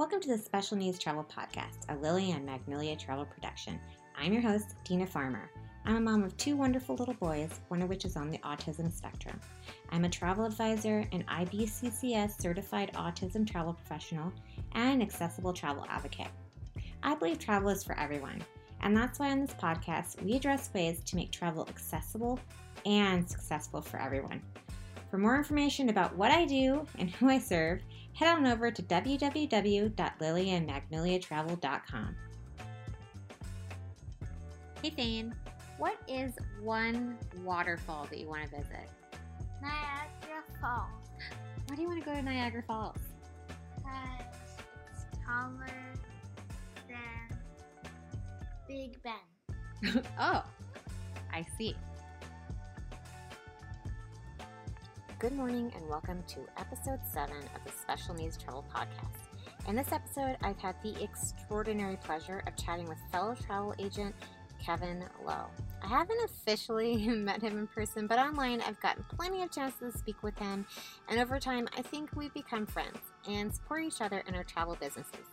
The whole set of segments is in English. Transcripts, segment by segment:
Welcome to the Special Needs Travel Podcast, a Lily and Magnolia travel production. I'm your host, Dina Farmer. I'm a mom of two wonderful little boys, one of which is on the autism spectrum. I'm a travel advisor, an IBCCES certified autism travel professional, and an accessible travel advocate. I believe travel is for everyone, and that's why on this podcast we address ways to make travel accessible and successful for everyone. For more information about what I do and who I serve, head on over to www.lilyandmagnoliatravel.com. Hey Thane, what is one waterfall that you want to visit? Niagara Falls. Why do you want to go to Niagara Falls? Because it's taller than Big Ben. oh, I see. Good morning and welcome to episode 7 of the Special Needs Travel Podcast. In this episode, I've had the extraordinary pleasure of chatting with fellow travel agent Kevin Lowe. I haven't officially met him in person, but online I've gotten plenty of chances to speak with him, and over time I think we've become friends and support each other in our travel businesses.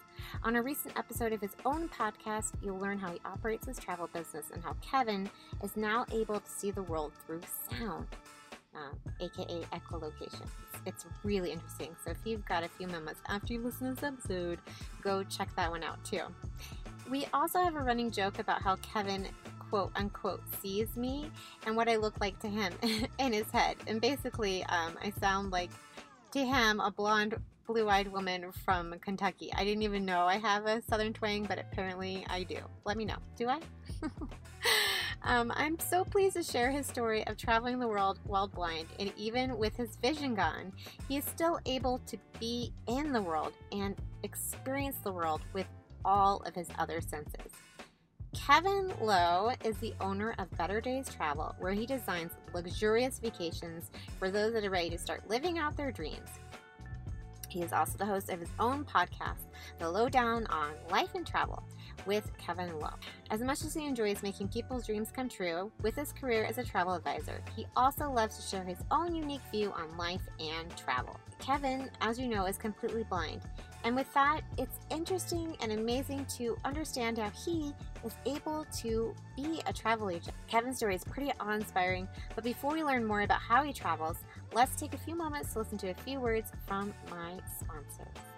On a recent episode of his own podcast, you'll learn how he operates his travel business and how Kevin is now able to see the world through sound uh, aka echolocation. It's, it's really interesting. So if you've got a few moments after you listen to this episode, go check that one out too. We also have a running joke about how Kevin quote unquote sees me and what I look like to him in his head. And basically, um, I sound like to him a blonde, blue eyed woman from Kentucky. I didn't even know I have a southern twang, but apparently I do. Let me know. Do I? Um, I'm so pleased to share his story of traveling the world while blind, and even with his vision gone, he is still able to be in the world and experience the world with all of his other senses. Kevin Lowe is the owner of Better Days Travel, where he designs luxurious vacations for those that are ready to start living out their dreams. He is also the host of his own podcast, The Lowdown on Life and Travel with Kevin Lowe. As much as he enjoys making people's dreams come true with his career as a travel advisor, he also loves to share his own unique view on life and travel. Kevin, as you know, is completely blind. And with that, it's interesting and amazing to understand how he is able to be a travel agent. Kevin's story is pretty awe inspiring, but before we learn more about how he travels, let's take a few moments to listen to a few words from my sponsors.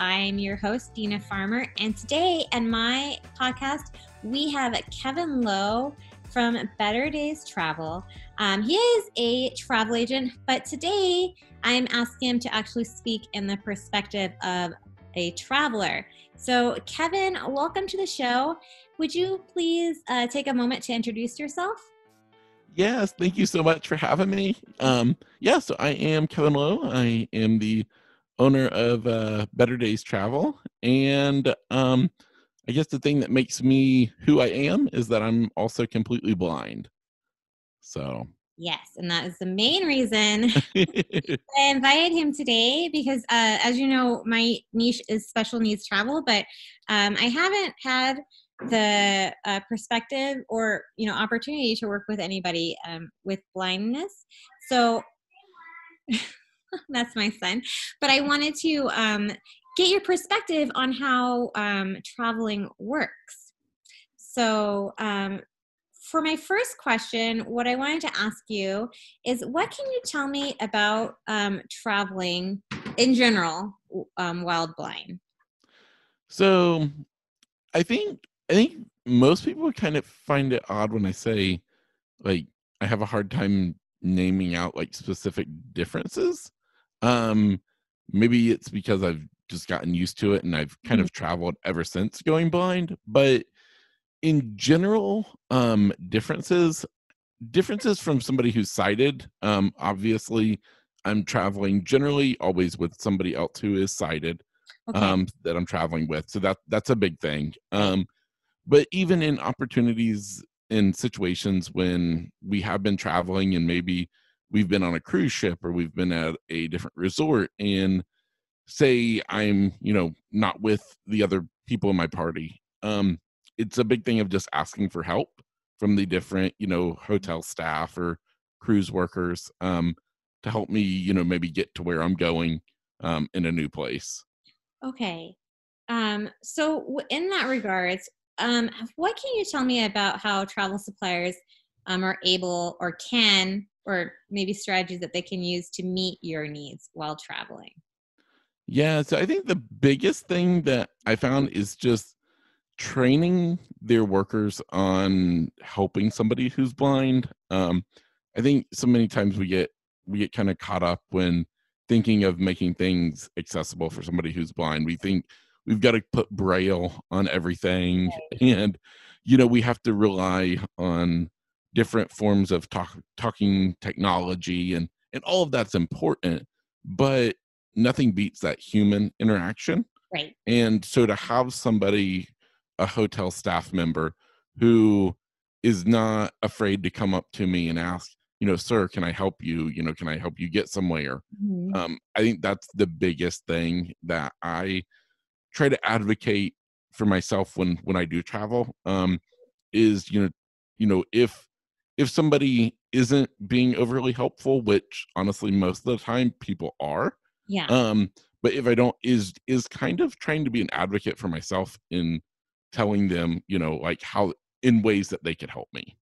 I'm your host, Dina Farmer, and today in my podcast, we have Kevin Lowe from Better Days Travel. Um, he is a travel agent, but today I'm asking him to actually speak in the perspective of a traveler. So, Kevin, welcome to the show. Would you please uh, take a moment to introduce yourself? Yes, thank you so much for having me. Um, yeah, so I am Kevin Lowe. I am the owner of uh, Better Days Travel. And um, I guess the thing that makes me who I am is that I'm also completely blind. So. Yes, and that is the main reason I invited him today because, uh, as you know, my niche is special needs travel, but um, I haven't had the uh, perspective or you know opportunity to work with anybody um, with blindness. So That's my son. But I wanted to um, get your perspective on how um, traveling works. So, um, for my first question, what I wanted to ask you is what can you tell me about um, traveling in general um, blind? So, I think I think most people kind of find it odd when I say like I have a hard time naming out like specific differences um, maybe it's because I've just gotten used to it and I've kind mm-hmm. of traveled ever since going blind. But in general, um, differences differences from somebody who's sighted. Um, obviously, I'm traveling generally always with somebody else who is sighted okay. um, that I'm traveling with. So that that's a big thing. Um, but even in opportunities in situations when we have been traveling and maybe we've been on a cruise ship or we've been at a different resort and say i'm you know not with the other people in my party um it's a big thing of just asking for help from the different you know hotel staff or cruise workers um to help me you know maybe get to where i'm going um, in a new place. Okay. Um, so in that regards, um, what can you tell me about how travel suppliers um, are able or can, or maybe strategies that they can use to meet your needs while traveling? Yeah, so I think the biggest thing that I found is just training their workers on helping somebody who's blind. Um, I think so many times we get we get kind of caught up when thinking of making things accessible for somebody who's blind. We think we've got to put braille on everything and you know we have to rely on different forms of talk, talking technology and and all of that's important but nothing beats that human interaction Right. and so to have somebody a hotel staff member who is not afraid to come up to me and ask you know sir can i help you you know can i help you get somewhere Mhm. um, i think that's the biggest thing that i try to advocate for myself when when i do travel um, is you know you know if if somebody isn't being overly helpful which honestly most of the time people are yeah. um but if i don't is is kind of trying to be an advocate for myself in telling them you know like how in ways that they could help me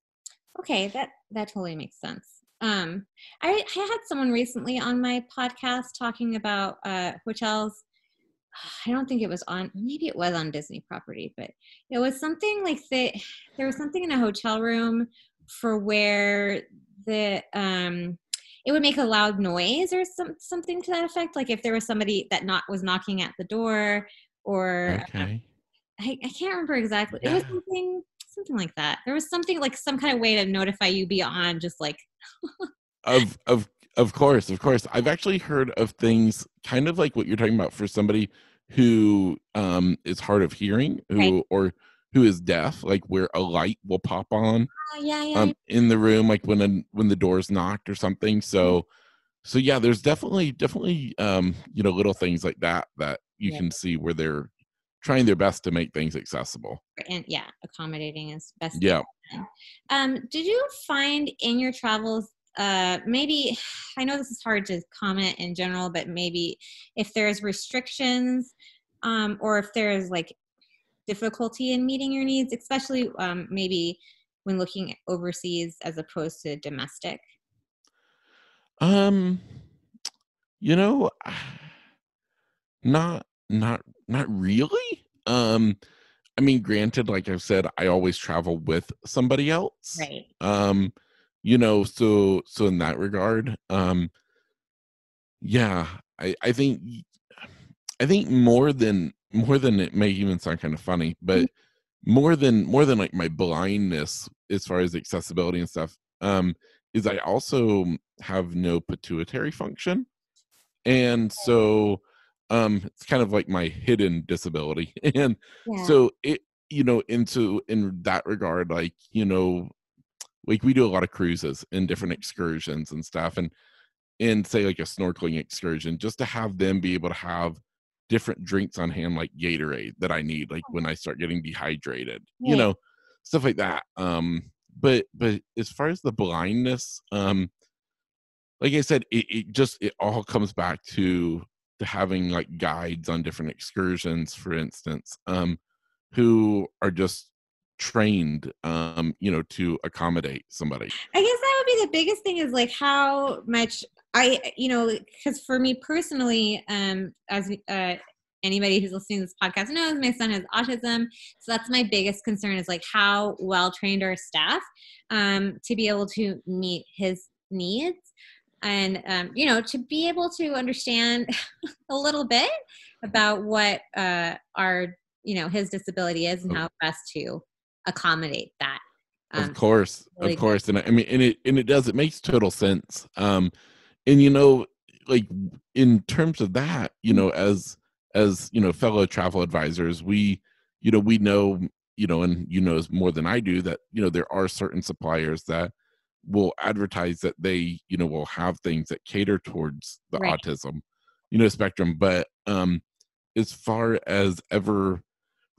Okay, that that totally makes sense. Um, I, I had someone recently on my podcast talking about uh, hotels. I don't think it was on. Maybe it was on Disney property, but it was something like they, there was something in a hotel room for where the um, it would make a loud noise or some something to that effect. Like if there was somebody that not was knocking at the door, or okay I, I can't remember exactly. It was something something like that. There was something like some kind of way to notify you beyond just like of of of course of course i've actually heard of things kind of like what you're talking about for somebody who um is hard of hearing who Right. or who is deaf like where a light will pop on oh, yeah yeah um in the room like when a, when the door's knocked or something. So so yeah there's definitely definitely um you know little things like that that you Yeah. can see where they're trying their best to make things accessible. And yeah accommodating as best yeah. Um, did you find in your travels uh maybe I know this is hard to comment in general, but maybe if there's restrictions um or if there's like difficulty in meeting your needs, especially um maybe when looking overseas as opposed to domestic. Um, you know, not not not really. Um, I mean, granted, like I've said, I always travel with somebody else. Right. Um, you know, so so in that regard, um, yeah, I I think I think more than more than it may even sound kind of funny, but more than more than like my blindness as far as accessibility and stuff, um, is I also have no pituitary function. And so um it's kind of like my hidden disability. And Yeah. so it you know into in that regard like you know like we do a lot of cruises and different excursions and stuff and and say like a snorkeling excursion just to have them be able to have different drinks on hand like gatorade that i need like when i start getting dehydrated you know stuff like that um but but as far as the blindness um like i said it, it just it all comes back to to having like guides on different excursions for instance um who are just trained um you know to accommodate somebody I guess that would be the biggest thing is like how much I, you know, because for me personally, um, as uh, anybody who's listening to this podcast knows, my son has autism, so that's my biggest concern is like how well trained our staff um, to be able to meet his needs, and um, you know, to be able to understand a little bit about what uh, our, you know, his disability is and Oh. how best to accommodate that. Um, of course really of course and I, I mean and it and it does it makes total sense um and you know like in terms of that you know as as you know fellow travel advisors we you know we know you know and you know more than i do that you know there are certain suppliers that will advertise that they you know will have things that cater towards the Right. autism you know spectrum but um as far as ever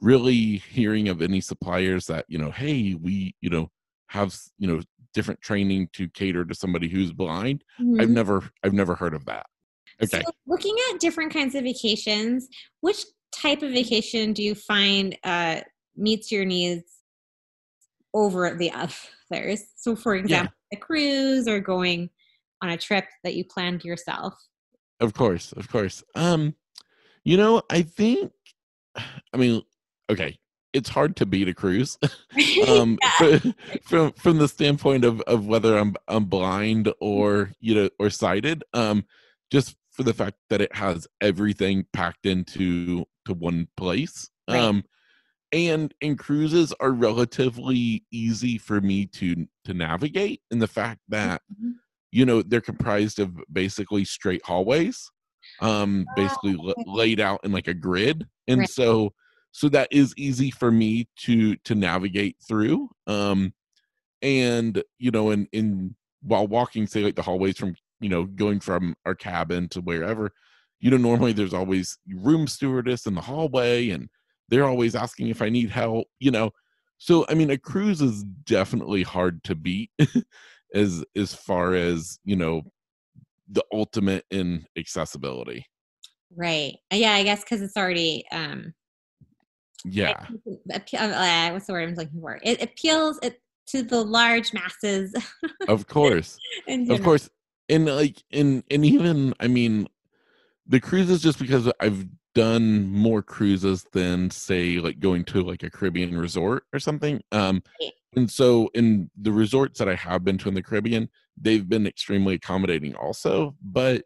really hearing of any suppliers that you know hey we you know have you know different training to cater to somebody who's blind i've mhm. never i've never heard of that Okay. So looking at different kinds of vacations, which type of vacation do you find uh, meets your needs over the others? So, for example, a cruise or going on a trip that you planned yourself. Of course, of course. Um, you know, I think, I mean, okay, it's hard to beat a cruise. um, Yeah. fr- from from the standpoint of of whether I'm I'm blind or you know or sighted. Um, just for the fact that it has everything packed into to one place. Right. Um, and and cruises are relatively easy for me to to navigate in the fact that Mhm. you know they're comprised of basically straight hallways um basically la- okay. laid out in like a grid and Right. so so that is easy for me to to navigate through um and you know in in while walking say like the hallways from you know going from our cabin to wherever you know normally there's always room stewardess in the hallway and they're always asking if i need help you know so i mean a cruise is definitely hard to beat as as far as you know the ultimate in accessibility Right. Yeah, I guess because it's already um, yeah. uh, what's the word I'm looking for? It appeals it to the large masses. of course. Of course. And like and and even i mean the cruises just because i've done more cruises than say like going to like a caribbean resort or something um and so in the resorts that i have been to in the caribbean they've been extremely accommodating also but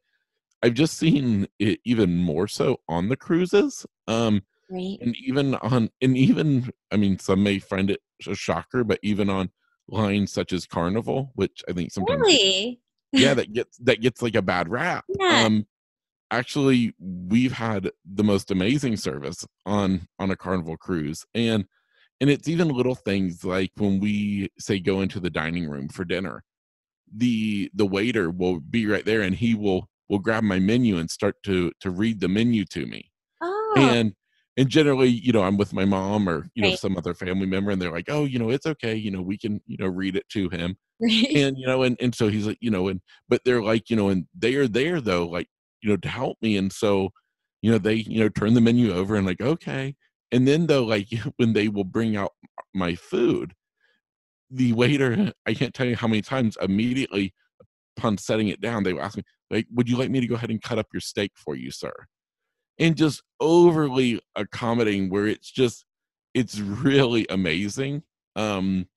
i've just seen it even more so on the cruises um Right. and even on and even i mean some may find it a shocker but even on lines such as carnival which i think sometimes Really? yeah that gets that gets like a bad rap Yeah. um actually we've had the most amazing service on on a carnival cruise and and it's even little things like when we say go into the dining room for dinner the the waiter will be right there and he will will grab my menu and start to to read the menu to me Oh. and and generally you know i'm with my mom or you know Right. some other family member and they're like oh you know it's okay you know we can you know read it to him right. and you know and, and so he's like you know and but they're like you know and they are there though like you know to help me and so you know they you know turn the menu over and like okay and then though like when they will bring out my food the waiter i can't tell you how many times immediately upon setting it down they will ask me like would you like me to go ahead and cut up your steak for you sir and just overly accommodating where it's just it's really amazing um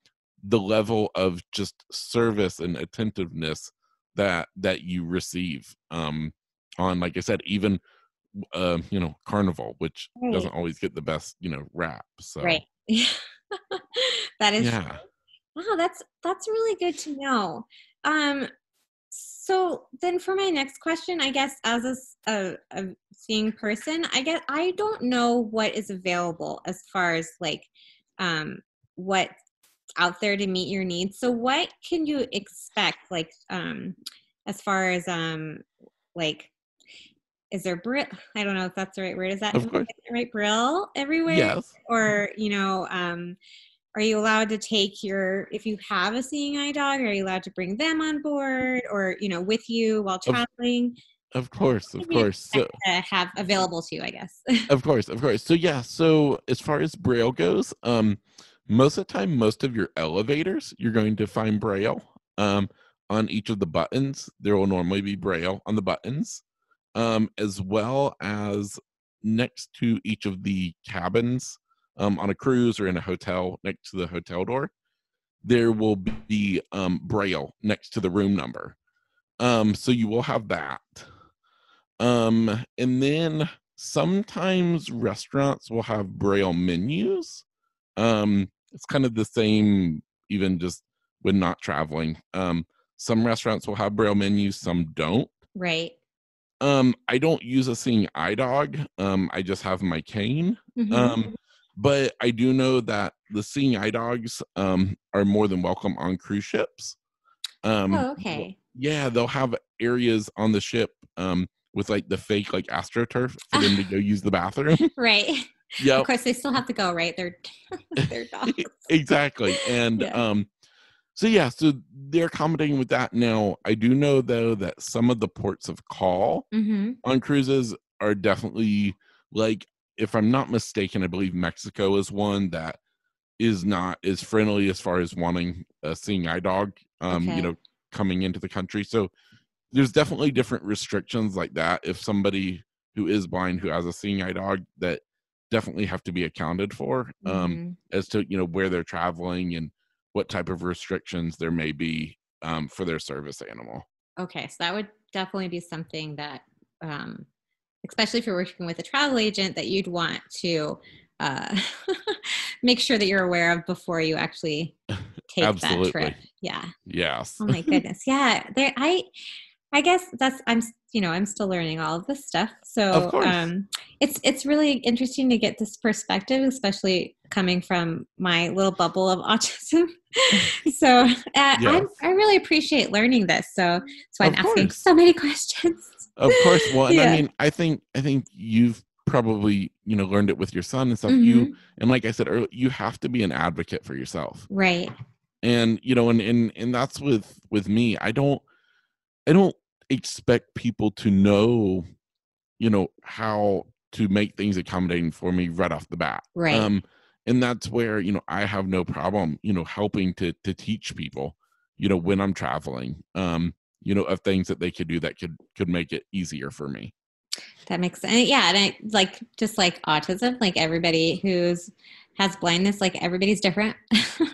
the level of just service and attentiveness that that you receive um on like i said even uh, you know carnival which Right. doesn't always get the best you know rap so Right. that is yeah wow that's that's really good to know um so then for my next question i guess as a seeing person i guess i don't know what is available as far as like um what's out there to meet your needs. So what can you expect like um as far as um like is there brill i don't know if that's the right word is that Of course. getting it right brill everywhere? Yes. Or you know um are you allowed to take your if you have a seeing eye dog are you allowed to bring them on board or you know with you while traveling? Of course of What do you course so have available to you i guess. Of course of course. So yeah so as far as braille goes um most of the time most of your elevators you're going to find braille um on each of the buttons. There will normally be braille on the buttons um as well as next to each of the cabins um on a cruise or in a hotel next to the hotel door there will be um braille next to the room number. Um so you will have that. Um and then sometimes restaurants will have braille menus. Um it's kind of the same even just when not traveling. Um some restaurants will have braille menus some don't. Right. Um i don't use a seeing eye dog. Um i just have my cane. Mhm. um but i do know that the seeing eye dogs um are more than welcome on cruise ships. Um oh okay. yeah they'll have areas on the ship um with like the fake like astroturf for them to go use the bathroom. Right. Yep of course they still have to go right? They're they're dogs. exactly and Yeah. um so yeah, so they're accommodating with that. Now. I do know though that some of the ports of call Mm-hmm. on cruises are definitely like if I'm not mistaken, I believe Mexico is one that is not as friendly as far as wanting a seeing eye dog um Okay. you know coming into the country. So there's definitely different restrictions like that if somebody who is blind who has a seeing eye dog that definitely have to be accounted for um Mhm. as to you know where they're traveling and what type of restrictions there may be um, for their service animal. Okay, so that would definitely be something that, um, especially if you're working with a travel agent, that you'd want to uh, make sure that you're aware of before you actually take Absolutely. that trip. Yeah. Yes. Oh my goodness. Yeah. There. I. I guess that's I'm you know I'm still learning all of this stuff. So Of course. um, it's it's really interesting to get this perspective, especially coming from my little bubble of autism. so uh, I'm, I really appreciate learning this. So that's why I'm asking so many questions. of course. Well, and Yeah. I mean, I think I think you've probably you know learned it with your son and stuff. You Mhm. and like I said earlier, you have to be an advocate for yourself. Right. and you know and and and that's with with me i don't i don't expect people to know you know how to make things accommodating for me right off the bat Right. um and that's where you know i have no problem you know helping to to teach people you know when i'm traveling um you know of things that they could do that could could make it easier for me That makes sense. Yeah, and I like just like autism, like everybody who's has blindness, like everybody's different.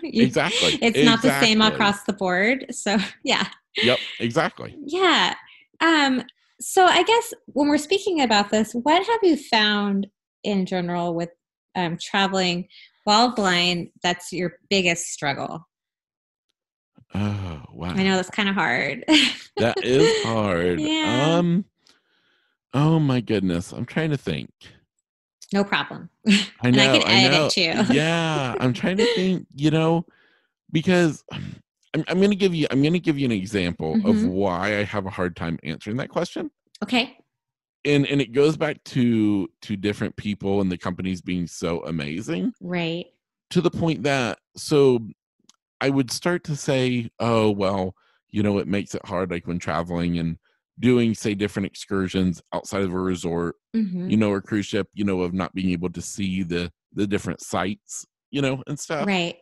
You- exactly It's not the same across the board. So yeah. yep exactly Yeah. Um, so I guess when we're speaking about this, what have you found in general with um, traveling while blind that's your biggest struggle? oh wow I know that's kind of hard. that is hard Yeah. um oh my goodness i'm trying to think no problem. I And know. I can edit know. it too. yeah, I'm trying to think. You know, because I'm, I'm going to give you. I'm going to give you an example of Mhm. why I have a hard time answering that question, Okay. And and it goes back to to different people and the companies being so amazing Right. to the point that so I would start to say, oh well, you know, it makes it hard, like when traveling and doing say different excursions outside of a resort Mhm. you know, or cruise ship, you know, of not being able to see the the different sites, you know, and stuff. Right.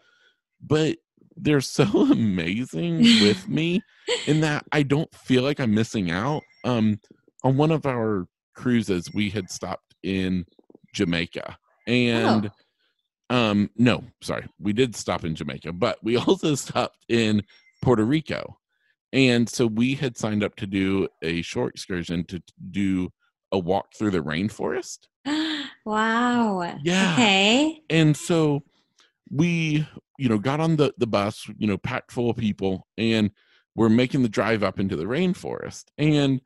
But they're so amazing with me in that I don't feel like I'm missing out. Um on one of our cruises, we had stopped in Jamaica. And um no, sorry. We did stop in Jamaica, but we also stopped in Puerto Rico. And so we had signed up to do a short excursion to do a walk through the rainforest. wow. Yeah. Okay. And so we, you know, got on the, the bus, you know, packed full of people, and we're making the drive up into the rainforest. And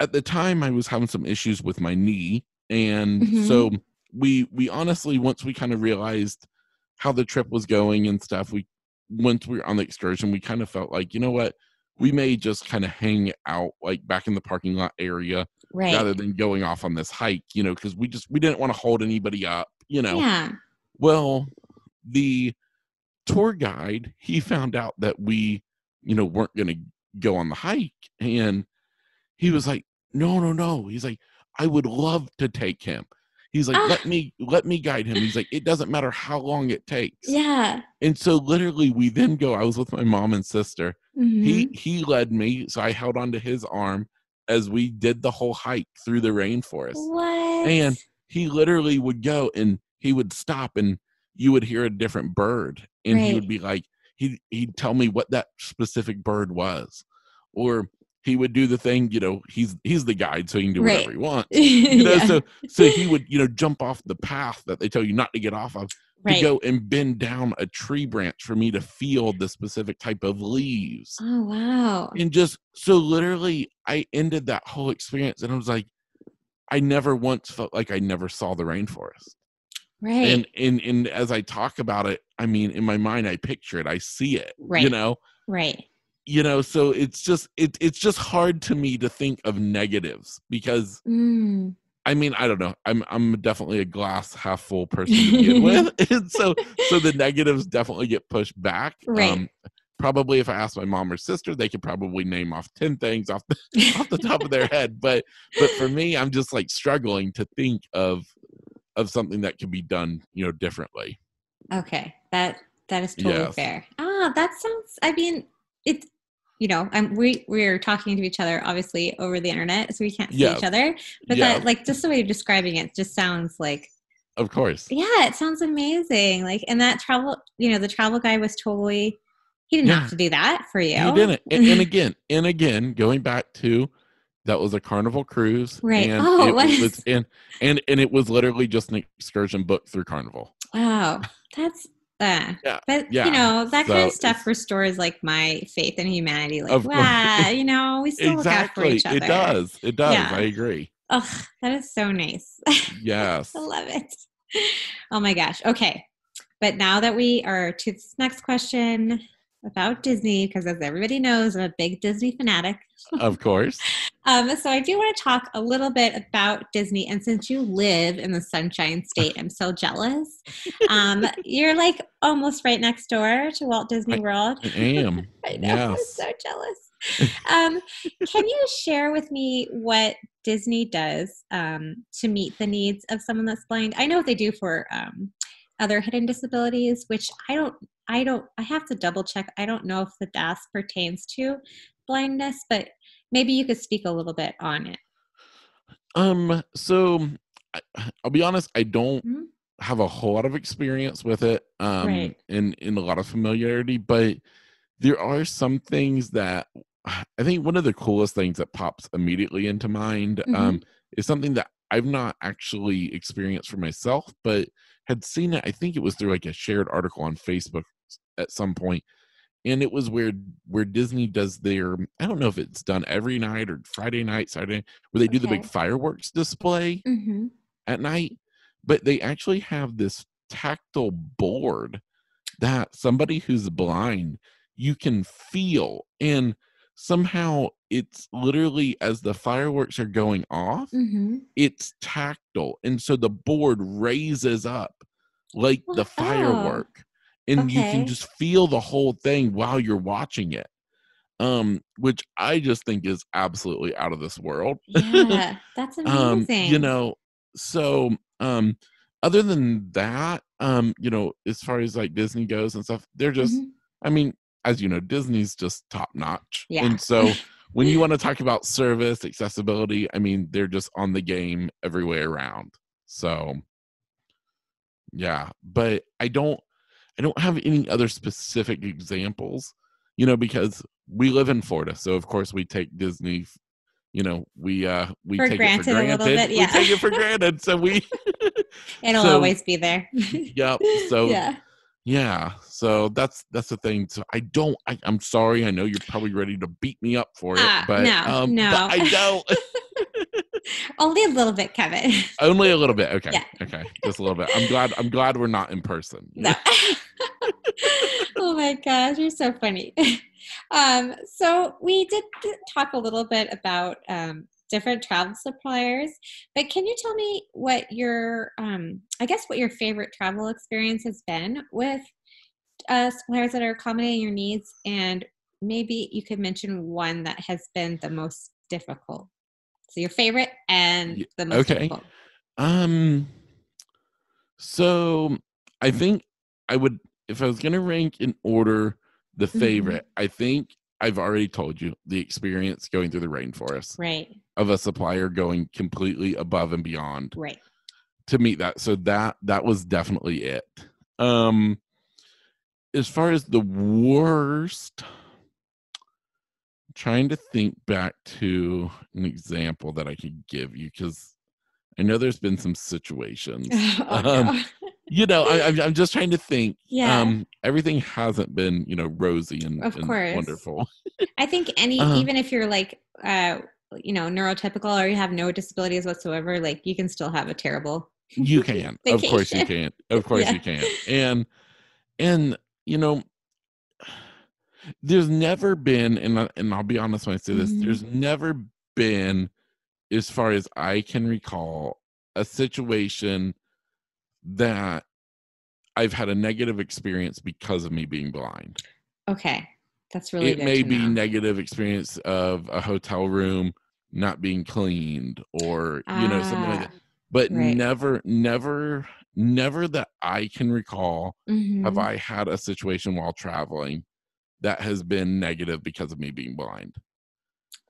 at the time I was having some issues with my knee. And Mhm. so we we honestly once we kind of realized how the trip was going and stuff, we once we were on the excursion, we kind of felt like, you know what, we may just kind of hang out like back in the parking lot area Right. rather than going off on this hike, you know, because we just we didn't want to hold anybody up, you know. Yeah. Well, the tour guide, he found out that we, you know, weren't going to go on the hike and he was like, "No, no, no." He's like, "I would love to take him." He's like, Ah. "Let me let me guide him." He's like, "It doesn't matter how long it takes." Yeah. And so literally we then go I was with my mom and sister. Mhm. He he led me, so I held onto his arm as we did the whole hike through the rainforest what? and he literally would go and he would stop and you would hear a different bird and he would be like he he'd tell me what that specific bird was or he would do the thing you know he's he's the guide so he can do Right. whatever he wants you know yeah. so so he would you know jump off the path that they tell you not to get off of to right. go and bend down a tree branch for me to feel the specific type of leaves Oh wow. and just so literally i ended that whole experience and i was like i never once felt like i never saw the rainforest Right. and and and as i talk about it i mean in my mind i picture it i see it right you know right. You know so it's just it, it's just hard to me to think of negatives because Mm. i mean i don't know i'm i'm definitely a glass half full person to begin with and so so the negatives definitely get pushed back Right. um probably if I asked my mom or sister, they could probably name off 10 things off the, off the top of their head. But but for me, I'm just like struggling to think of of something that could be done, you know, differently. Okay. That that is totally Yes. fair. Ah, that sounds I mean, it's you know, I'm we we're talking to each other obviously over the internet, so we can't see Yes. each other. But Yeah. that like just the way you're describing it just sounds like Of course. yeah, it sounds amazing. Like and that travel you know, the travel guy was totally he didn't Yeah. have to do that for you. You didn't. And, and again, and again, going back to that was a carnival cruise. Right. And Oh, it what was is- and, and and it was literally just an excursion booked through Carnival. Wow. That's uh, Yeah, but yeah. you know that kind of stuff restores like my faith in humanity. Like, wow, you know, we still look out for each other. It does. It does. Yeah. I agree. Oh, that is so nice. Yes. I love it. Oh my gosh. Okay. But now that we are to this next question about Disney, because as everybody knows, I'm a big Disney fanatic. of course. Um, so I do want to talk a little bit about Disney. And since you live in the Sunshine State, I'm so jealous. Um, you're like almost right next door to Walt Disney I- World. I am. I know. I'm so jealous. Um, can you share with me what Disney does um, to meet the needs of someone that's blind? I know what they do for um, other hidden disabilities, which I don't. I don't. I have to double check. I don't know if the DAS pertains to blindness, but maybe you could speak a little bit on it. Um, so I, I'll be honest, I don't Mhm. have a whole lot of experience with it, um, Right. in in a lot of familiarity, but there are some things that I think one of the coolest things that pops immediately into mind Mm-hmm. um, is something that I've not actually experienced for myself, but had seen it. I think it was through like a shared article on Facebook at some point, and it was where where Disney does their I don't know if it's done every night or Friday night, Saturday, where they do the big fireworks display Mm-hmm. at night, but they actually have this tactile board that somebody who's blind you can feel and somehow it's literally as the fireworks are going off Mm-hmm. it's tactile and so the board raises up like the firework and you can just feel the whole thing while you're watching it um which i just think is absolutely out of this world Yeah, that's um amazing. you know so um other than that um you know as far as like disney goes and stuff they're just Mhm. i mean as you know disney's just top notch Yeah. and so when you want to talk about service accessibility i mean they're just on the game every way around so yeah but i don't i don't have any other specific examples you know because we live in florida so of course we take disney you know we uh we For take granted it a for little granted bit, yeah. we take it for granted so we It'll so- always be there. yep so yeah. yeah so that's that's the thing so i don't I, i'm sorry i know you're probably ready to beat me up for it Ah, but no, um no. but i don't Only a little bit, Kevin. only a little bit okay Yeah. okay just a little bit i'm glad i'm glad we're not in person No. oh my gosh, you're so funny. Um, so we did talk a little bit about um, different travel suppliers, but can you tell me what your, um, I guess, what your favorite travel experience has been with uh, suppliers that are accommodating your needs, and maybe you could mention one that has been the most difficult. So your favorite and the most okay. difficult. Um, so I think I would, if I was going to rank in order the Mhm. favorite, I think I've already told you the experience going through the rainforest Right, of a supplier going completely above and beyond right. to meet that. So that that was definitely it. Um, as far as the worst, trying to think back to an example that I could give you because I know there's been some situations. oh, no. Um, you know, I, I'm I'm just trying to think. Yeah. Um, everything hasn't been you know rosy and, Of and course. wonderful. I think any Uh-huh. even if you're like uh you know neurotypical or you have no disabilities whatsoever, like you can still have a terrible. You can, of course, you can, of course, Yeah. you can, and and you know, there's never been, and I, and I'll be honest when I say this, Mhm. there's never been, as far as I can recall, a situation that I've had a negative experience because of me being blind. Okay. That's really it may be know. negative experience of a hotel room not being cleaned or you know something like that Ah, but right. never never never that i can recall have mhm. i had a situation while traveling that has been negative because of me being blind.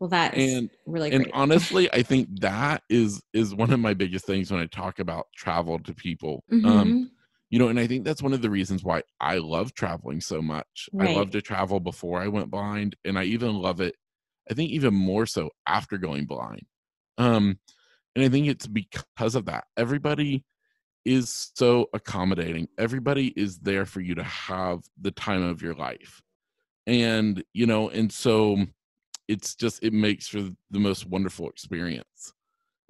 Well, that and really and great. honestly i think that is is one of my biggest things when i talk about travel to people um Mhm. you know and i think that's one of the reasons why i love traveling so much. I love to travel before i went blind and i even love it i think even more so after going blind um and i think it's because of that. Everybody is so accommodating. Everybody is there for you to have the time of your life and you know and so it's just it makes for the most wonderful experience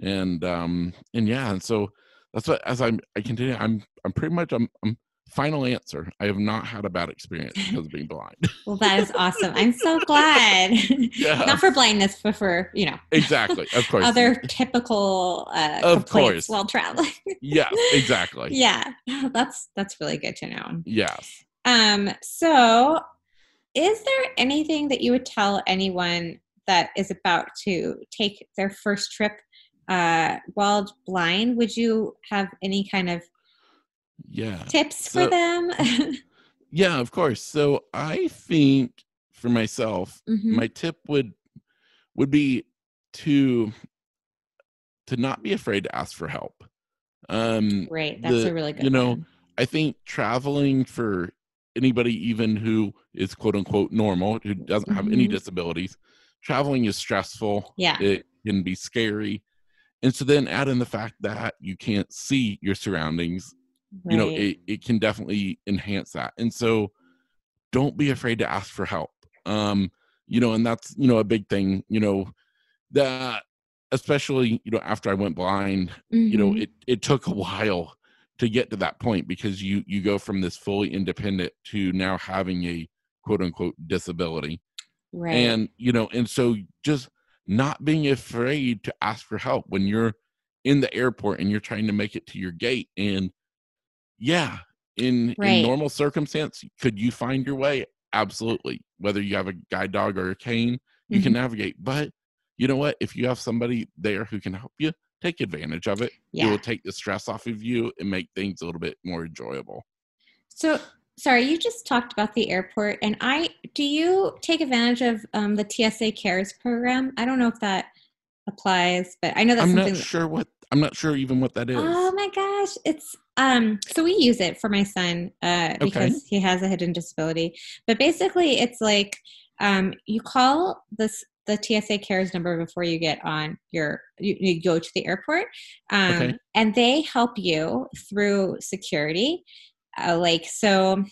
and um and yeah and so that's what as i'm i continue i'm i'm pretty much i'm i'm final answer i have not had a bad experience because of being blind Well, that is awesome. I'm so glad. Yeah. Not for blindness, but for, you know, exactly of course other typical uh, Of course. while traveling. yeah exactly yeah, that's that's really good to know. yes Um, so is there anything that you would tell anyone that is about to take their first trip uh, while blind? Would you have any kind of yeah tips for them? yeah of course so i think for myself Mhm. my tip would would be to to not be afraid to ask for help um Great, that's the- a really good you know, one. I think traveling for anybody, even who is quote unquote normal, who doesn't have any Mhm. disabilities, traveling is stressful. Yeah. It can be scary. And so then add in the fact that you can't see your surroundings, right. you know, it, it can definitely enhance that. And so don't be afraid to ask for help. Um, you know, and that's, you know, a big thing, you know, that especially, you know, after I went blind, you know Mhm. it it took a while to get to that point because you you go from this fully independent to now having a quote unquote disability right. and you know and so just not being afraid to ask for help when you're in the airport and you're trying to make it to your gate and yeah in Right. in normal circumstance could you find your way absolutely whether you have a guide dog or a cane you can Mhm. navigate but you know what if you have somebody there who can help you take advantage of it. It will take the stress off of you and make things a little bit more enjoyable. So sorry, you just talked about the airport, and I do you take advantage of um, the TSA Cares program? I don't know if that applies, but I know that's i'm not sure what i'm not sure even what that is. Oh my gosh, it's um so we use it for my son uh because he has a hidden disability. But basically it's like um you call this the TSA cares number before you get on your you, you go to the airport um Okay. and they help you through security uh, like so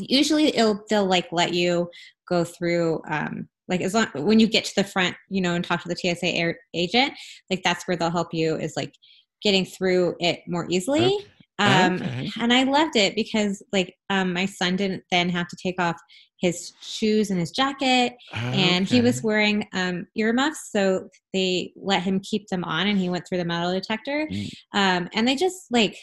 usually it'll they'll like let you go through um like as long when you get to the front you know and talk to the tsa air, agent like that's where they'll help you is like getting through it more easily Okay. um Okay. and i loved it because like um my son didn't then have to take off his shoes and his jacket and he was wearing um, earmuffs so they let him keep them on and he went through the metal detector Mm. um, and they just like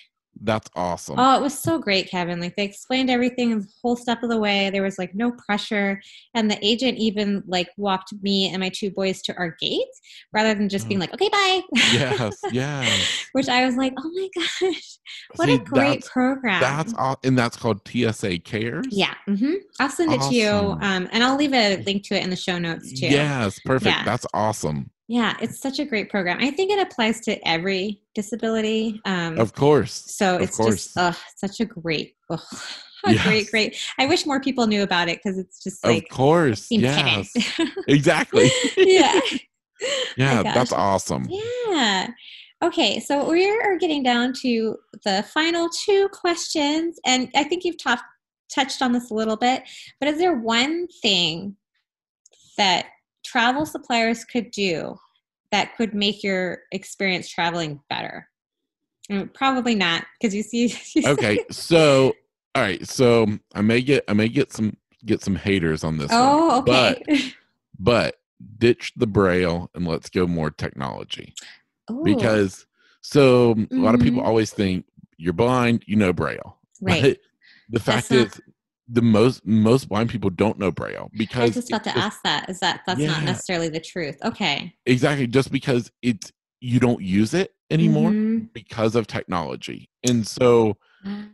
that's awesome. Oh it was so great kevin. Like they explained everything the whole step of the way. There was like no pressure. And the agent even like walked me and my two boys to our gate rather than just being Oh. like okay bye. Yes yes. Which i was like oh my gosh. What See, a great that's program. that's all and that's called tsa cares? Yeah Mm-hmm. i'll send it to you um, and i'll leave a link to it in the show notes too. Yes perfect. Yeah. that's awesome Yeah, it's such a great program. I think it applies to every disability. Um, of course so it's course. just uh, such a great, ugh, a great, Yes. great. I wish more people knew about it because it's just of like course seems yes exactly yeah. yeah that's awesome Yeah. Okay, so we are getting down to the final two questions, and I think you've talked touched on this a little bit. But is there one thing that travel suppliers could do that could make your experience traveling better? Probably not, because you see. you see- okay so all right so i may get i may get some get some haters on this Oh, one, okay. but but ditch the braille and let's go more technology Ooh, because so a lot of people Mhm. always think you're blind you know braille right. the fact is the most most blind people don't know braille I because was just about to ask that. Is that that's not necessarily the truth? Okay. exactly just because it's you don't use it anymore Mhm. because of technology and so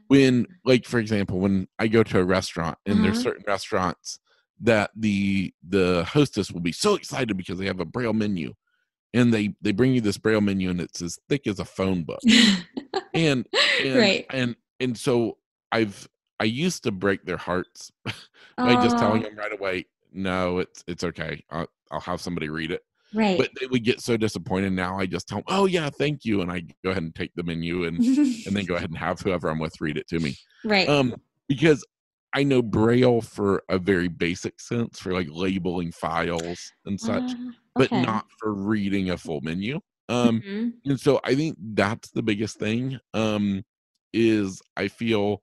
when like for example when i go to a restaurant and there's Uh-huh. certain restaurants that the the hostess will be so excited because they have a braille menu and they they bring you this braille menu and it's as thick as a phone book and and right. and and so i've i used to break their hearts by just telling them right away no it's it's okay i'll, I'll have somebody read it right. but they would get so disappointed now i just tell them oh yeah thank you and i go ahead and take the menu and and then go ahead and have whoever i'm with read it to me right. um because i know braille for a very basic sense for like labeling files and such Ah, but not for reading a full menu um Mhm. and so i think that's the biggest thing um is i feel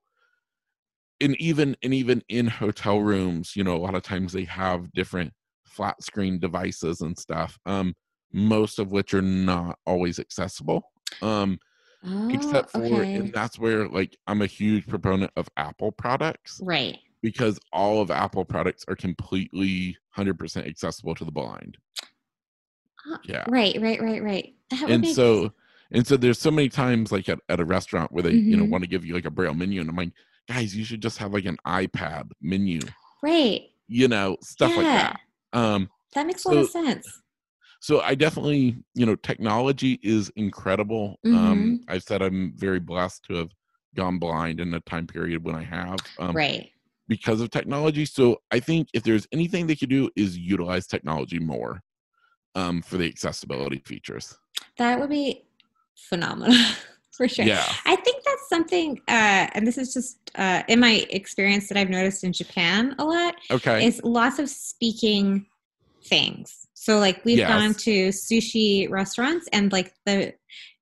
and even and even in hotel rooms you know a lot of times they have different flat screen devices and stuff um most of which are not always accessible um Oh, except for okay. and that's where like i'm a huge proponent of apple products right. because all of apple products are completely 100% accessible to the blind Ah, yeah Right. Right. Right. Right. That and so and so there's so many times like at, at a restaurant where they you know Mhm. want to give you like a braille menu and i'm like guys you should just have like an ipad menu right. you know stuff like that um That makes a lot of sense. so i definitely you know technology is incredible Mm-hmm. um i've said i'm very blessed to have gone blind in a time period when i have um right. because of technology so i think if there's anything they could do is utilize technology more um for the accessibility features That would be phenomenal for sure. yeah I think that's something, uh, and this is just uh, in my experience that I've noticed in Japan a lot. okay is lots of speaking things. So like we've Yes. gone to sushi restaurants and like the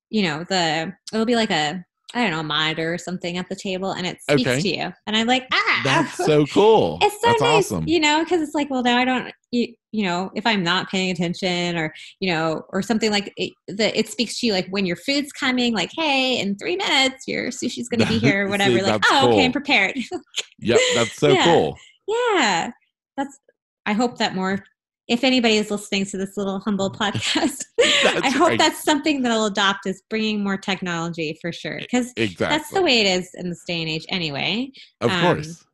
you know, the it'll be like a I don't know, a monitor or something at the table and it speaks Okay. to you. And I'm like, ah that's so cool it's so that's nice, awesome you know, because it's like, well, now I don't, you, you know, if I'm not paying attention or, you know, or something like it, the, it speaks to you like when your food's coming, like, hey, in three minutes, your sushi's to be here or See, whatever. like, that's oh, okay, I'm prepared. Yep, that's so Yeah. cool. Yeah. That's I hope that more if anybody is listening to this little humble podcast, I hope right. that's something that I'll adopt is bringing more technology for sure. Because Exactly. that's the way it is in this day and age anyway. Of um, course.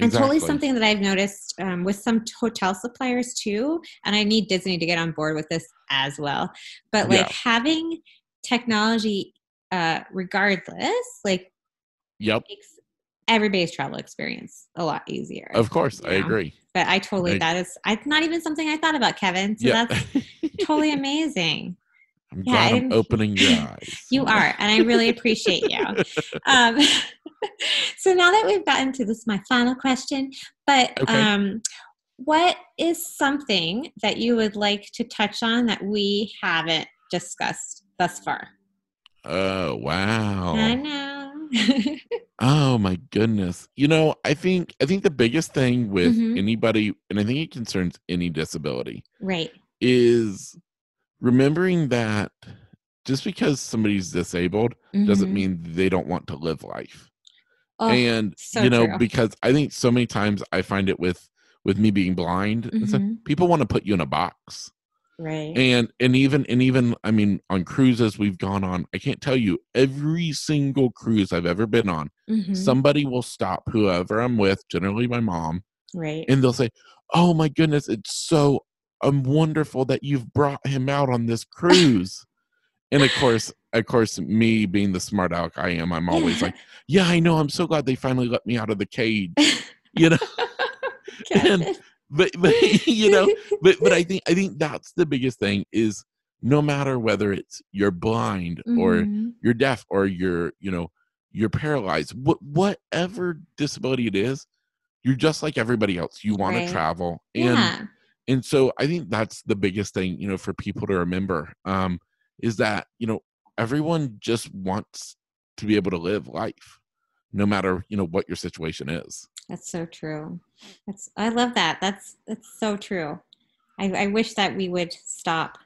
And totally something that I've noticed um, with some hotel suppliers too. And I need Disney to get on board with this as well. But like Yeah. having technology uh, regardless, like Yep. makes everybody's travel experience a lot easier. Of course, I you know? agree. But I totally Right. that is I not even something I thought about, Kevin. So yeah. that's totally amazing. I'm yeah, glad I I'm opening your eyes. You are, and I really appreciate you. Um, so now that we've gotten to this, my final question. But Okay. um, what is something that you would like to touch on that we haven't discussed thus far? Oh wow. I know. Oh my goodness. You know, I think I think the biggest thing with Mhm. anybody, and I think it concerns any disability, right. is remembering that just because somebody's disabled doesn't Mhm. mean they don't want to live life. Oh, and so you know true. because i think so many times i find it with with me being blind stuff, Mhm. people want to put you in a box right. and and even and even i mean on cruises we've gone on i can't tell you every single cruise i've ever been on Mhm. somebody will stop whoever i'm with generally my mom right. and they'll say oh my goodness it's so um, wonderful that you've brought him out on this cruise and of course of course me being the smart aleck i am i'm always like yeah i know i'm so glad they finally let me out of the cage you know Kevin. but but you know but but i think i think that's the biggest thing is no matter whether it's you're blind or Mhm. you're deaf or you're you know you're paralyzed what whatever disability it is you're just like everybody else you want Right. to travel and yeah. and so i think that's the biggest thing you know for people to remember um is that you know everyone just wants to be able to live life no matter you know what your situation is That's so true. That's I love that. That's that's so true. I, I wish that we would stop,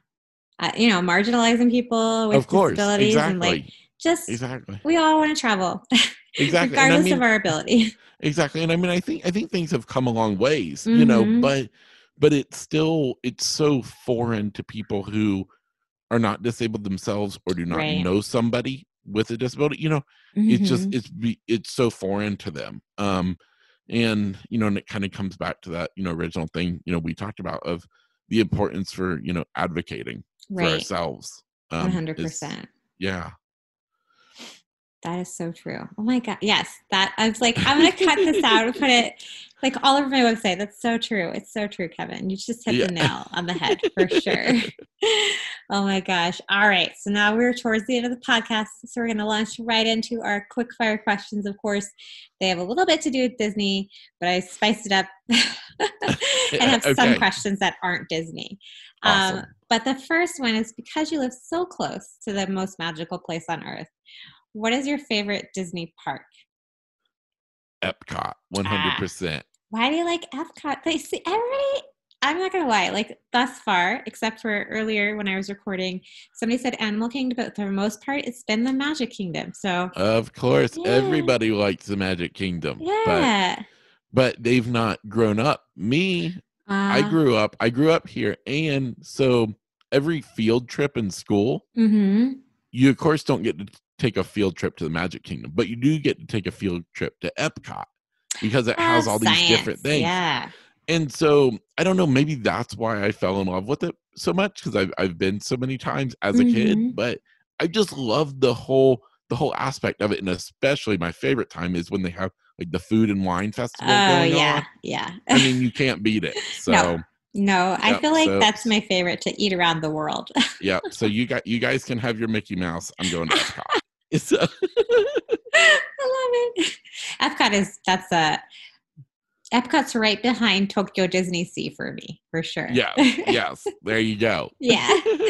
uh, you know, marginalizing people with of course disabilities exactly and like just exactly we all want to travel. exactly. And I regardless mean- of our ability. exactly and i mean i think i think things have come a long ways you know Mhm. but but it's still it's so foreign to people who are not disabled themselves or do not Right. know somebody with a disability you know it's just it's it's so foreign to them um and you know and it kind of comes back to that you know original thing you know we talked about of the importance for you know advocating for ourselves um, hundred percent. yeah That is so true. Oh my god, yes. That I was like, I'm gonna cut this out and put it like all over my website. That's so true. It's so true, Kevin. You just hit Yeah. the nail on the head for sure. oh my gosh. All right. So now we're towards the end of the podcast. So we're gonna launch right into our quick fire questions. Of course, they have a little bit to do with Disney, but I spiced it up and have some questions that aren't Disney. Awesome. Um, but the first one is because you live so close to the most magical place on earth. What is your favorite Disney park? epcot Ah. 100% Why do you like Epcot? They see everybody. I'm not gonna lie. Like thus far, except for earlier when I was recording, somebody said Animal Kingdom, but for the most part, it's been the Magic Kingdom. So of course Yeah. everybody likes the magic kingdom but yeah, but they've not grown up. Me, I Uh, grew up. I grew up here, and so every field trip in school, Mm-hmm. you of course don't get to take a field trip to the Magic Kingdom, but you do get to take a field trip to Epcot because it has all these different things. Yeah. And so I don't know, maybe that's why I fell in love with it so much because I've I've been so many times as a Mhm. kid, but I just love the whole the whole aspect of it, and especially my favorite time is when they have like the food and wine festival Oh yeah, on. yeah. I mean, you can't beat it. So. No. No, I Yep, feel like so- that's my favorite to eat around the world. yeah so you got you guys can have your mickey mouse i'm going to epcot so, I love it. Epcot is that's a Epcot's right behind Tokyo Disney Sea for me, for sure. yeah yes there you go yeah.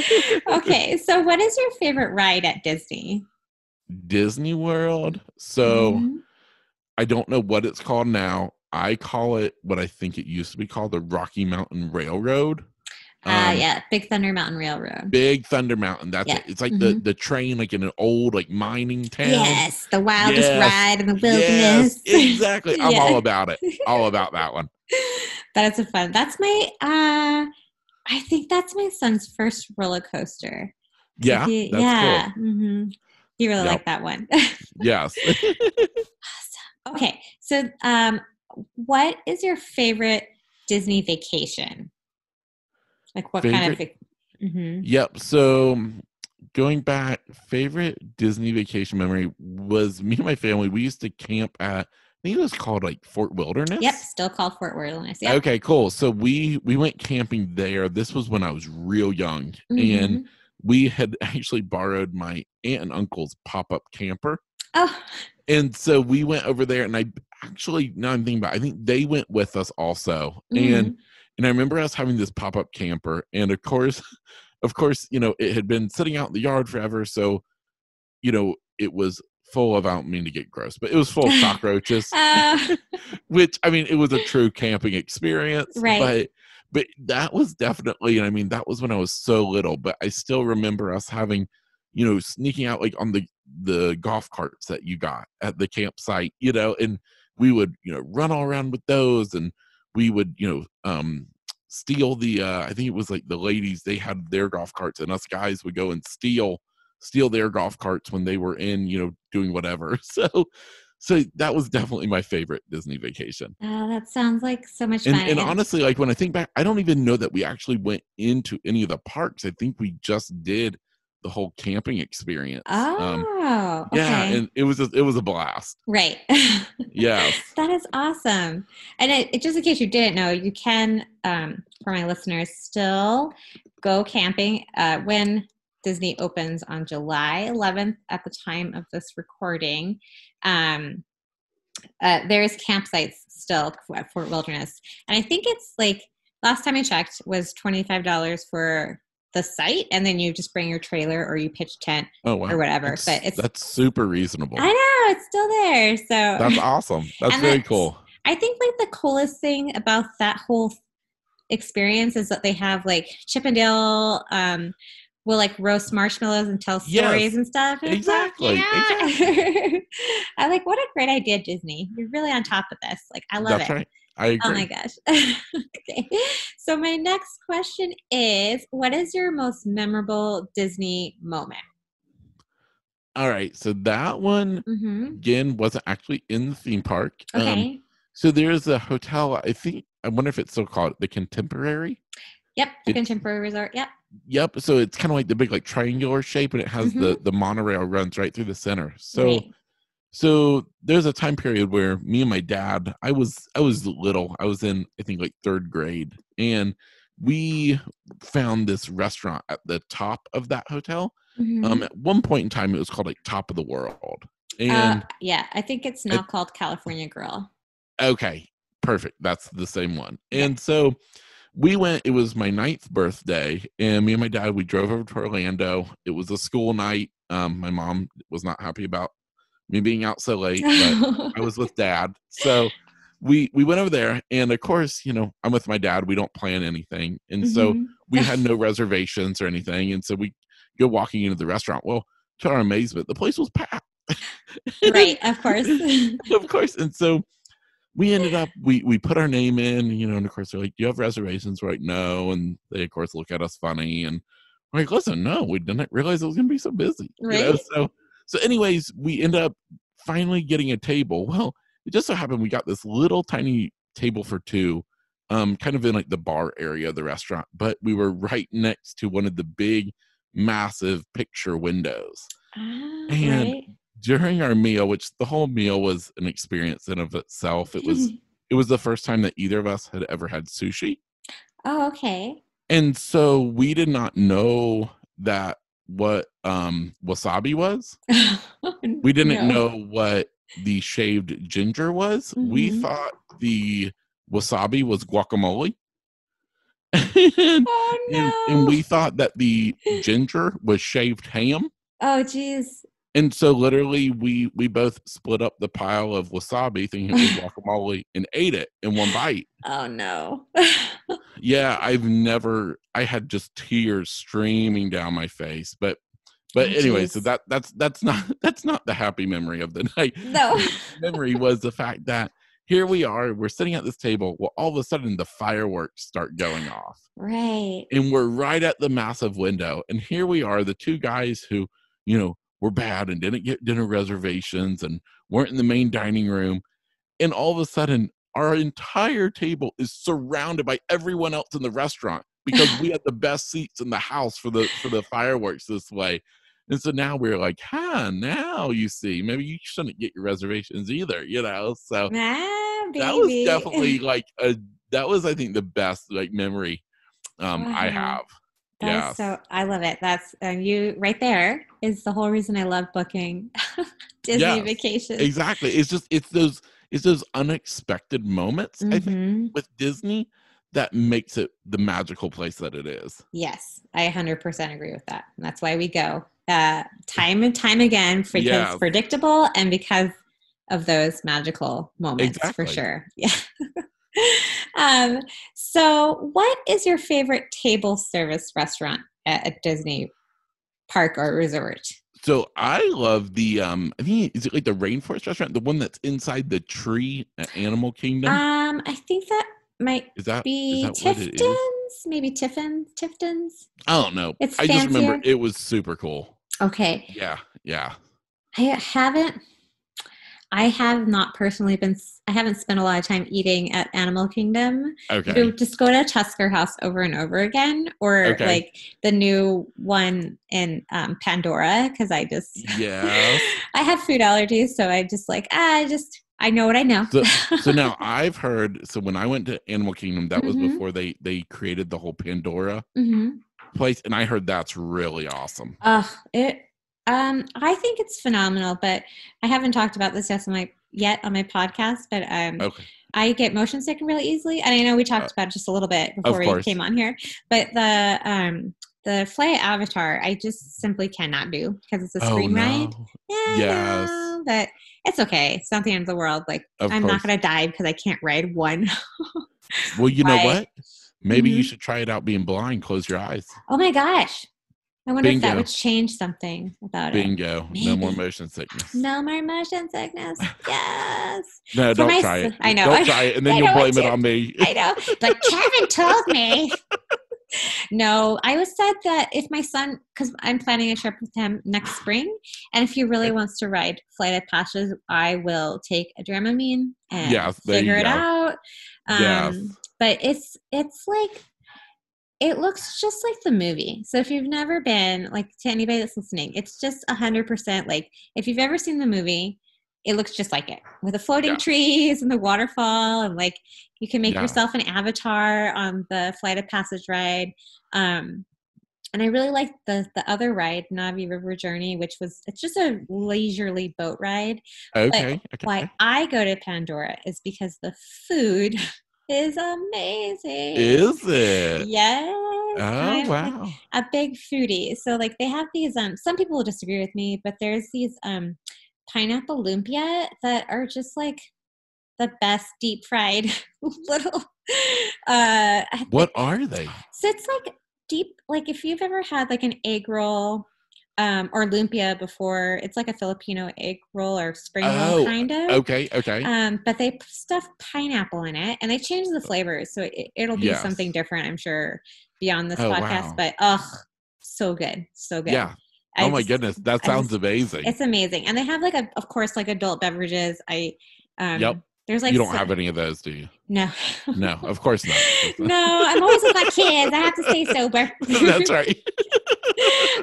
Okay, so what is your favorite ride at Disney? disney world so Mhm. i don't know what it's called now i call it what i think it used to be called the rocky mountain railroad uh, Um, yeah, Big Thunder Mountain Railroad. big thunder mountain that's Yeah, it it's like the mhm. the train like in an old like mining town Yes, the wildest Yes, ride in the yes wilderness. exactly i'm all about it all about that one that is a fun. That's my. uh I think that's my son's first roller coaster. Yeah he- that's yeah. cool hmm He really Yep. liked that one. yes okay, so um, what is your favorite Disney vacation? Like what kind of? Favorite- Vac- hmm Yep. So going back, favorite Disney vacation memory was me and my family. We used to camp at I think it was called like Fort Wilderness. Yep, still called Fort Wilderness. Yep. Okay, cool. So we we went camping there. This was when I was real young, and Mhm. we had actually borrowed my aunt and uncle's pop up camper. oh, And so we went over there, and I actually now I'm thinking about. It, I think they went with us also, and mhm. And I remember us having this pop up camper, and of course, of course, you know, it had been sitting out in the yard forever, so you know, it was full of I don't mean to get gross, but it was full of cockroaches. Uh, which I mean, it was a true camping experience, Right. But but that was definitely, and I mean, that was when I was so little, but I still remember us having, you know, sneaking out like on the the golf carts that you got at the campsite, you know, and we would, you know, run all around with those, and we would, you know, um steal the uh i think it was like the ladies they had their golf carts and us guys would go and steal steal their golf carts when they were in you know doing whatever. So so that was definitely my favorite disney vacation. Oh, that sounds like so much and, fun. and honestly like when i think back i don't even know that we actually went into any of the parks. I think we just did the whole camping experience oh, um, okay. yeah and it was a, it was a blast right. yes That is awesome. And it, it- just in case you didn't know, you can, um, for my listeners, still go camping uh, when Disney opens on July 11th at the time of this recording. Um, uh, there's campsites still at Fort Wilderness. And I think it's like, last time I checked, was $25 for the site. And then you just bring your trailer or you pitch tent oh wow or whatever. that's, but it's, that's super reasonable I know, it's still there. So that's awesome that's And very that's- cool I think like the coolest thing about that whole experience is that they have like Chip 'n' Dale um, will like roast marshmallows and tell Yes, stories and stuff. And it's like, exactly, yeah. I like what a great idea, Disney. You're really on top of this. Like I love That's it. right. I agree. Oh my gosh. okay. So my next question is what is your most memorable Disney moment? All right. So that one Mm-hmm. again wasn't actually in the theme park. Um, Okay. so there's a hotel. I think I wonder if it's still called the Contemporary. yep. The it- Contemporary Resort. Yep. Yep. So it's kind of like the big like triangular shape, and it has the Mm-hmm. the monorail runs right through the center. So Great. So there's a time period where me and my dad, I was I was little. I was in I think like third grade, and we found this restaurant at the top of that hotel. Mhm. Um, at one point in time, it was called like Top of the World, Uh, and yeah, I think it's now called California Grill. Okay, perfect. That's the same one. And so we went, it was my ninth birthday, and me and my dad, we drove over to Orlando. It was a school night. Um, my mom was not happy about me being out so late, but I was with dad. So we we went over there, and of course, you know, I'm with my dad. We don't plan anything. And so Mhm. we had no reservations or anything. And so we go walking into the restaurant. Well, to our amazement, the place was packed. right, of course. of course. And so we ended up we we put our name in, you know, and of course they're like, Do you have reservations? We're like, no. And they of course look at us funny and we're like, listen, no, we didn't realize it was gonna be so busy. You know? Right. So so anyways, we end up finally getting a table. Well, it just so happened we got this little tiny table for two, um, kind of in like the bar area of the restaurant, but we were right next to one of the big, massive picture windows Ah, And- right. during our meal, which the whole meal was an experience in of itself. It was it was the first time that either of us had ever had sushi. oh, okay. And so we did not know that what um wasabi was. We didn't No. know what the shaved ginger was. We Mhm. thought the wasabi was guacamole. and, Oh no. and, and we thought that the ginger was shaved ham. Oh geez. And so literally we we both split up the pile of wasabi thinking it was guacamole and ate it in one bite. Oh no. Yeah, I've never I had just tears streaming down my face. But but Oh, anyway, so that that's that's not that's not the happy memory of the night. no. The memory was the fact that here we are, we're sitting at this table. Well, all of a sudden the fireworks start going off. right. and we're right at the massive window and here we are the two guys who you know were bad and didn't get dinner reservations and weren't in the main dining room and all of a sudden our entire table is surrounded by everyone else in the restaurant because we had the best seats in the house for the for the fireworks this way. And so now we're like huh now you see maybe you shouldn't get your reservations either you know? So Ah, that was definitely like a that was i think the best like memory um i have That's yeah so I love it. That's you right there is the whole reason I love booking Disney Yes, vacations. exactly it's just it's those it's those unexpected moments i think Mhm. with disney that makes it the magical place that it is Yes, I 100% agree with that. And that's why we go uh, time and time again because predictable and because of those magical moments for sure. Yeah. Um, so, what is your favorite table service restaurant at a Disney park or resort? so i love the um i think is it like the rainforest restaurant the one that's inside the tree at animal kingdom Um, I think that might is that be is that what it is Tifton's, maybe Tiffin's. Tifton's. i don't know It's i just remember fancier? it was super cool Okay, yeah yeah I haven't. I have not personally been. I haven't spent a lot of time eating at Animal Kingdom. okay You just go to Tusker House over and over again, or Okay. like the new one in um, Pandora, because I just yeah, I have food allergies, so I just like ah, I just I know what I know. So, so now I've heard. So when I went to Animal Kingdom, that was Mhm. before they they created the whole Pandora hmm place, and I heard that's really awesome. Uh, it. Um, I think it's phenomenal, but I haven't talked about this yet on my yet on my podcast. But um, Okay, I get motion sick really easily, and I know we talked about it just a little bit before we Uh, came on here. But the um the Fly Avatar, I just simply cannot do because it's a oh screen ride. Yeah, Yes. know, but it's okay. It's not the end of the world. Like of I'm course. not gonna die because I can't ride one. well, you know what? Maybe you Mhm. should try it out being blind. Close your eyes. oh my gosh, I wonder if that would change something about it. Bingo. No more motion sickness. No more motion sickness. Yes. No, For don't try it. I know. Don't try it, and then you'll blame it on me. I know. But Kevin told me. No, I was said that if my son, because I'm planning a trip with him next spring, and if he really wants to ride Flight of Passage, I will take a Dramamine and Yes, figure it go. out. Um, Yes. But it's it's like it looks just like the movie. So if you've never been, like to anybody that's listening, it's just a hundred percent like if you've ever seen the movie, it looks just like it with the floating Yeah. trees and the waterfall and like you can make Yeah. yourself an avatar on the flight of passage ride. Um and I really like the the other ride, Na'vi River Journey, which was it's just a leisurely boat ride. Okay. okay. Why I go to Pandora is because the food is amazing. Is it? Yes. Oh I'm, like, wow. a big foodie. So like they have these um some people will disagree with me, but there's these um pineapple lumpia that are just like the best deep fried little uh What are they? so it's like deep like if you've ever had like an egg roll um or lumpia before, it's like a Filipino egg roll or spring Oh, roll kind of. Okay. Okay. Um, but they stuff pineapple in it, and they change the flavors, so it, it'll be Yes. something different, I'm sure, beyond this Oh, podcast. wow. But ugh, so good, so good. yeah. I Oh my just- goodness, that sounds just- amazing. it's amazing, and they have like a, of course, like adult beverages. I, um, Yep. There's like you don't so- have any of those, do you? no, No, of course not. no. I'm always with my kids. I have to stay sober. That's right.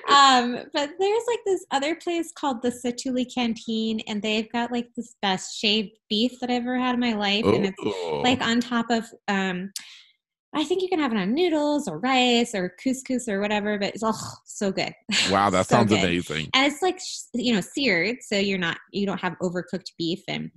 um, but there's like this other place called the Satu'li Canteen, and they've got like this best shaved beef that I've ever had in my life, and it's Oh, like on top of um I think you can have it on noodles or rice or couscous or whatever, but it's oh so good. wow, that so sounds good. amazing. And it's like you know seared, so you're not you don't have overcooked beef and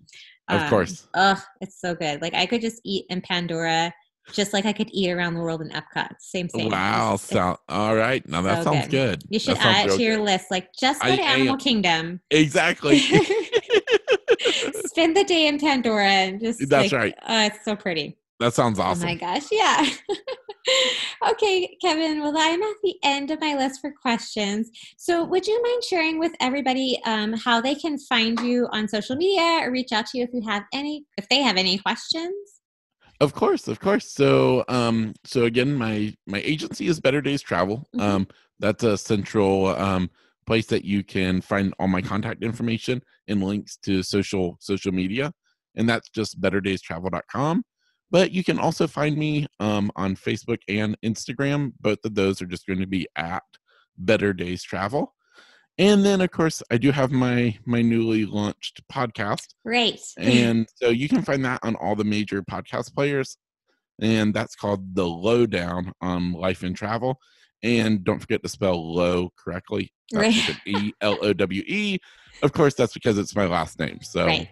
Of um, course. Ugh, it's so good. Like I could just eat in Pandora, just like I could eat around the world in Epcot. Same thing. Wow, It's- so, all right. Now that so sounds good. good. you should add it to your good. list. Like just go I to Animal am. Kingdom. Exactly. Spend the day in Pandora and just That's like, right. Oh, it's so pretty. that sounds awesome. Oh my gosh, yeah. okay, Kevin. Well, I'm at the end of my list for questions. So, would you mind sharing with everybody um, how they can find you on social media or reach out to you if you have any, if they have any questions? Of course, of course. So, um, so again, my my agency is Better Days Travel. Mhm. Um, that's a central um place that you can find all my contact information and links to social social media, and that's just betterdaystravel.com. But you can also find me um on Facebook and Instagram. Both of those are just going to be at Better Days Travel. And then, of course, I do have my my newly launched podcast. Great. and so you can find that on all the major podcast players. And that's called the lowdown on life and travel. And don't forget to spell low correctly. Right. that's with an e l o w e. Of course that's because it's my last name. So right.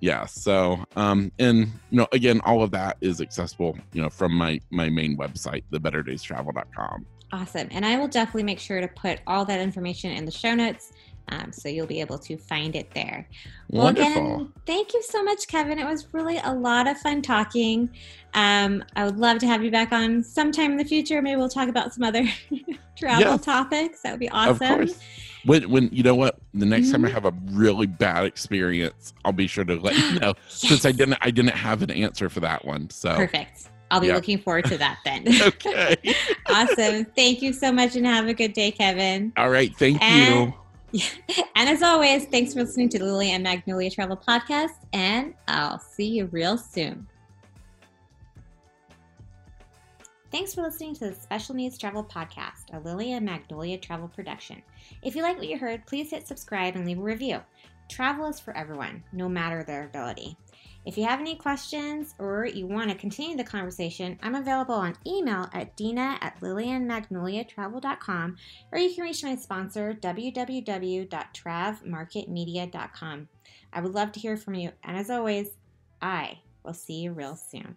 yeah so um and you know again all of that is accessible you know from my my main website thebetterdays.travel.com Awesome. And I will definitely make sure to put all that information in the show notes. Um, so you'll be able to find it there. Well, wonderful again, thank you so much, Kevin. It was really a lot of fun talking. Um, I would love to have you back on sometime in the future. Maybe we'll talk about some other travel Yes. topics. That would be awesome. Of course. When, when you know what, the next time I Mhm. have a really bad experience, I'll be sure to let you know. Since I didn't, I didn't have an answer for that one. So Perfect. I'll be Yeah. looking forward to that then. okay, awesome. Thank you so much and have a good day, Kevin. all right. Thank And- you. And as always, thanks for listening to the Lily and Magnolia Travel Podcast, and I'll see you real soon. Thanks for listening to the Special Needs Travel Podcast, a Lily and Magnolia travel production. If you like what you heard, please hit subscribe and leave a review. Travel is for everyone, no matter their ability. If you have any questions or you want to continue the conversation, I'm available on email at dina at lilyandmagnoliatravel.com or you can reach my sponsor, www.travmarketmedia.com. I would love to hear from you, and as always, I will see you real soon.